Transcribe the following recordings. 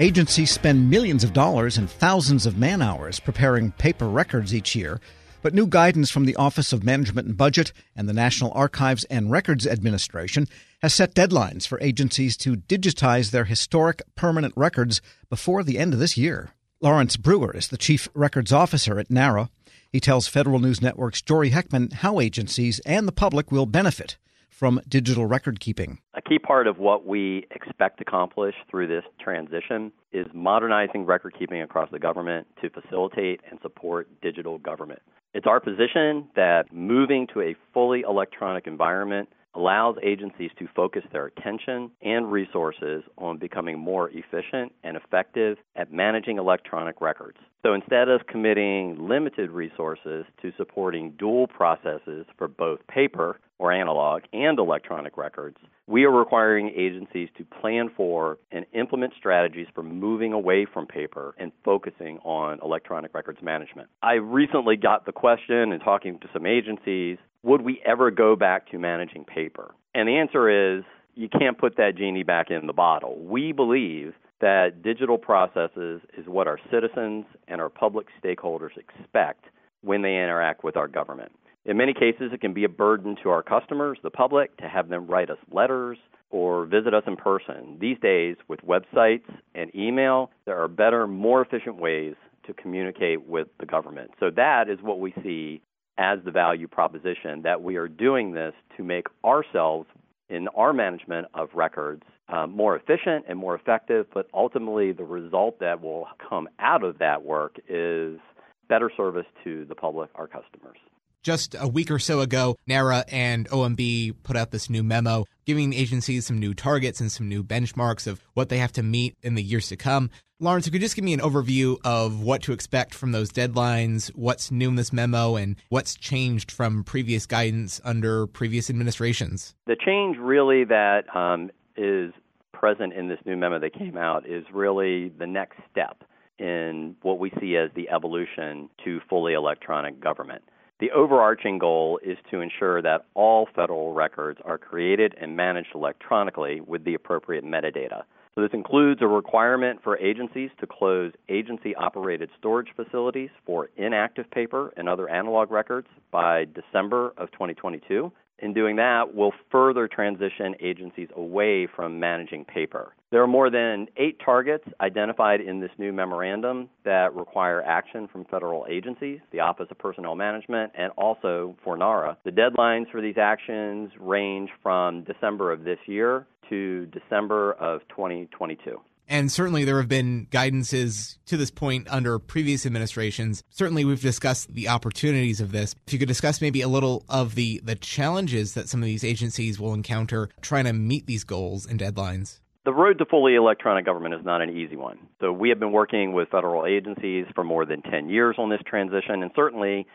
Agencies spend millions of dollars and thousands of man hours preparing paper records each year, but new guidance from the Office of Management and Budget and the National Archives and Records Administration has set deadlines for agencies to digitize their historic permanent records before the end of this year. Laurence Brewer is the Chief Records Officer at NARA. He tells Federal News Network's Jory Heckman how agencies and the public will benefit from digital record keeping. A key part of what we expect to accomplish through this transition is modernizing record keeping across the government to facilitate and support digital government. It's our position that moving to a fully electronic environment allows agencies to focus their attention and resources on becoming more efficient and effective at managing electronic records. So instead of committing limited resources to supporting dual processes for both paper or analog and electronic records, we are requiring agencies to plan for and implement strategies for moving away from paper and focusing on electronic records management. I recently got the question and talking to some agencies would we ever go back to managing paper? And the answer is you can't put that genie back in the bottle. We believe that digital processes is what our citizens and our public stakeholders expect when they interact with our government. In many cases, it can be a burden to our customers, the public, to have them write us letters or visit us in person. These days, with websites and email, there are better, more efficient ways to communicate with the government. So that is what we see as the value proposition that we are doing this to make ourselves in our management of records uh, more efficient and more effective, but ultimately the result that will come out of that work is better service to the public, our customers. Just a week or so ago, NARA and OMB put out this new memo giving agencies some new targets and some new benchmarks of what they have to meet in the years to come. Laurence, could you just give me an overview of what to expect from those deadlines, what's new in this memo, and what's changed from previous guidance under previous administrations. The change really that um, is present in this new memo that came out is really the next step in what we see as the evolution to fully electronic government. The overarching goal is to ensure that all federal records are created and managed electronically with the appropriate metadata. So, this includes a requirement for agencies to close agency operated storage facilities for inactive paper and other analog records by December of 2022 in doing that, we'll further transition agencies away from managing paper. There are more than eight targets identified in this new memorandum that require action from federal agencies, the Office of Personnel Management, and also for NARA. The deadlines for these actions range from December of this year to December of 2022. And certainly there have been guidances to this point under previous administrations. Certainly we've discussed the opportunities of this. If you could discuss maybe a little of the, the challenges that some of these agencies will encounter trying to meet these goals and deadlines. The road to fully electronic government is not an easy one. So we have been working with federal agencies for more than 10 years on this transition, and certainly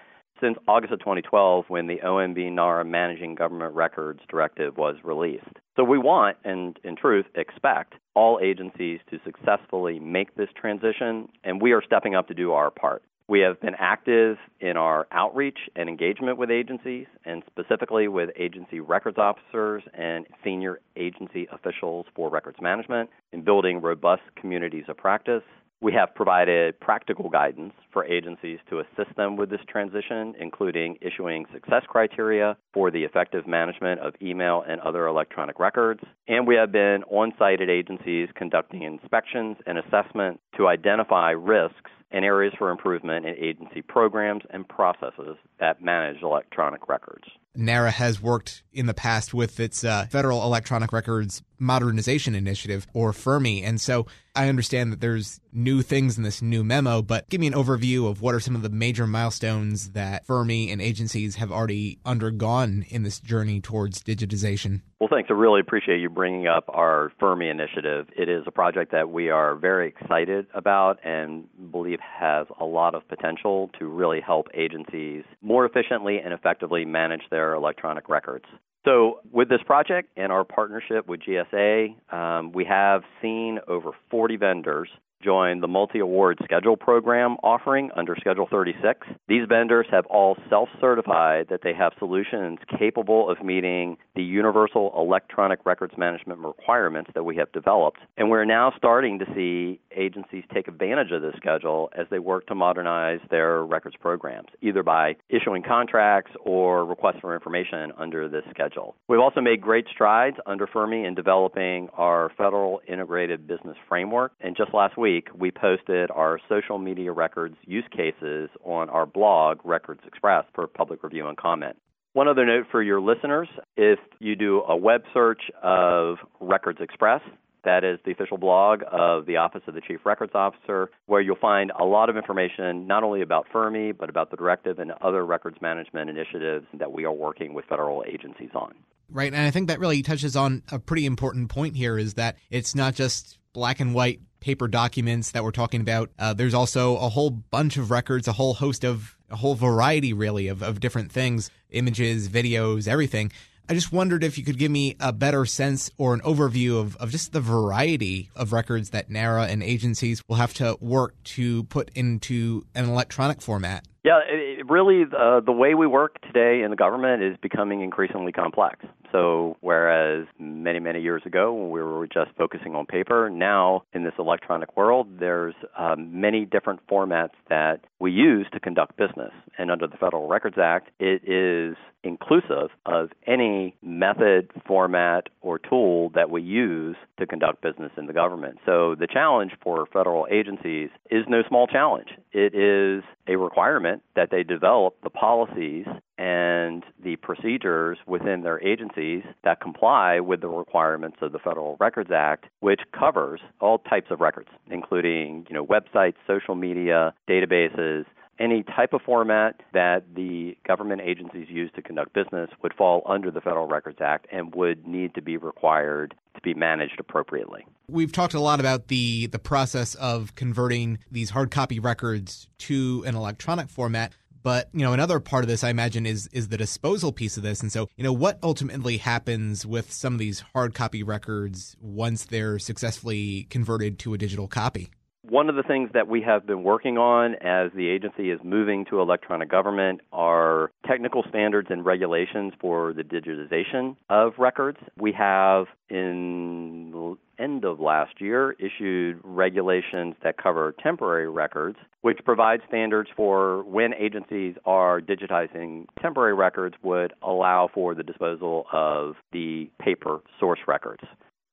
since August of 2012 when the OMB NARA Managing Government Records Directive was released. So we want, and in truth, expect all agencies to successfully make this transition, and we are stepping up to do our part. We have been active in our outreach and engagement with agencies, and specifically with agency records officers and senior agency officials for records management, in building robust communities of practice we have provided practical guidance for agencies to assist them with this transition, including issuing success criteria for the effective management of email and other electronic records. And we have been on site at agencies conducting inspections and assessment to identify risks and areas for improvement in agency programs and processes that manage electronic records. NARA has worked in the past with its uh, Federal Electronic Records Modernization Initiative, or FERMI. And so I understand that there's new things in this new memo, but give me an overview of what are some of the major milestones that FERMI and agencies have already undergone in this journey towards digitization. Well, thanks. I really appreciate you bringing up our FERMI initiative. It is a project that we are very excited about and believe has a lot of potential to really help agencies more efficiently and effectively manage their electronic records. So, with this project and our partnership with GSA, um, we have seen over 40 vendors joined the multi award schedule program offering under Schedule 36. These vendors have all self certified that they have solutions capable of meeting the universal electronic records management requirements that we have developed. And we're now starting to see agencies take advantage of this schedule as they work to modernize their records programs, either by issuing contracts or requests for information under this schedule. We've also made great strides under Fermi in developing our federal integrated business framework. And just last week, we posted our social media records use cases on our blog, Records Express, for public review and comment. One other note for your listeners if you do a web search of Records Express, that is the official blog of the Office of the Chief Records Officer, where you'll find a lot of information not only about Fermi, but about the directive and other records management initiatives that we are working with federal agencies on. Right. And I think that really touches on a pretty important point here is that it's not just black and white paper documents that we're talking about. Uh, there's also a whole bunch of records, a whole host of, a whole variety really of, of different things, images, videos, everything I just wondered if you could give me a better sense or an overview of, of just the variety of records that NARA and agencies will have to work to put into an electronic format. Yeah, it, really, uh, the way we work today in the government is becoming increasingly complex. So, whereas many, many years ago when we were just focusing on paper, now in this electronic world, there's um, many different formats that we use to conduct business. And under the Federal Records Act, it is inclusive of any method, format, or tool that we use to conduct business in the government. So the challenge for federal agencies is no small challenge. It is a requirement that they develop the policies and the procedures within their agencies that comply with the requirements of the Federal Records Act, which covers all types of records, including you know websites, social media, databases, any type of format that the government agencies use to conduct business would fall under the Federal Records Act and would need to be required to be managed appropriately. We've talked a lot about the the process of converting these hard copy records to an electronic format. But you know, another part of this, I imagine, is is the disposal piece of this. And so, you know, what ultimately happens with some of these hard copy records once they're successfully converted to a digital copy? One of the things that we have been working on as the agency is moving to electronic government are technical standards and regulations for the digitization of records. We have in the end of last year issued regulations that cover temporary records, which provide standards for when agencies are digitizing temporary records would allow for the disposal of the paper source records.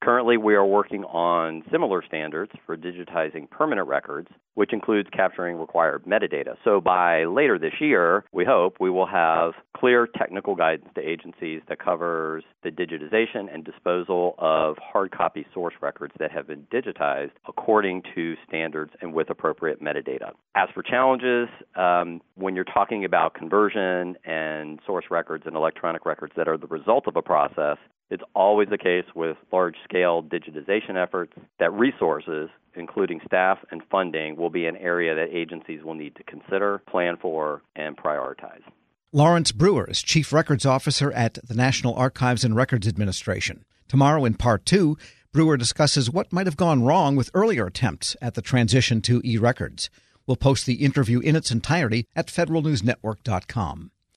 Currently, we are working on similar standards for digitizing permanent records, which includes capturing required metadata. So by later this year, we hope we will have clear technical guidance to agencies that covers the digitization and disposal of hard copy source records that have been digitized according to standards and with appropriate metadata. As for challenges, um, when you're talking about conversion and source records and electronic records that are the result of a process, it's always the case with large scale digitization efforts that resources, including staff and funding, will be an area that agencies will need to consider, plan for, and prioritize. Laurence Brewer is Chief Records Officer at the National Archives and Records Administration. Tomorrow, in part two, Brewer discusses what might have gone wrong with earlier attempts at the transition to e records. We'll post the interview in its entirety at federalnewsnetwork.com.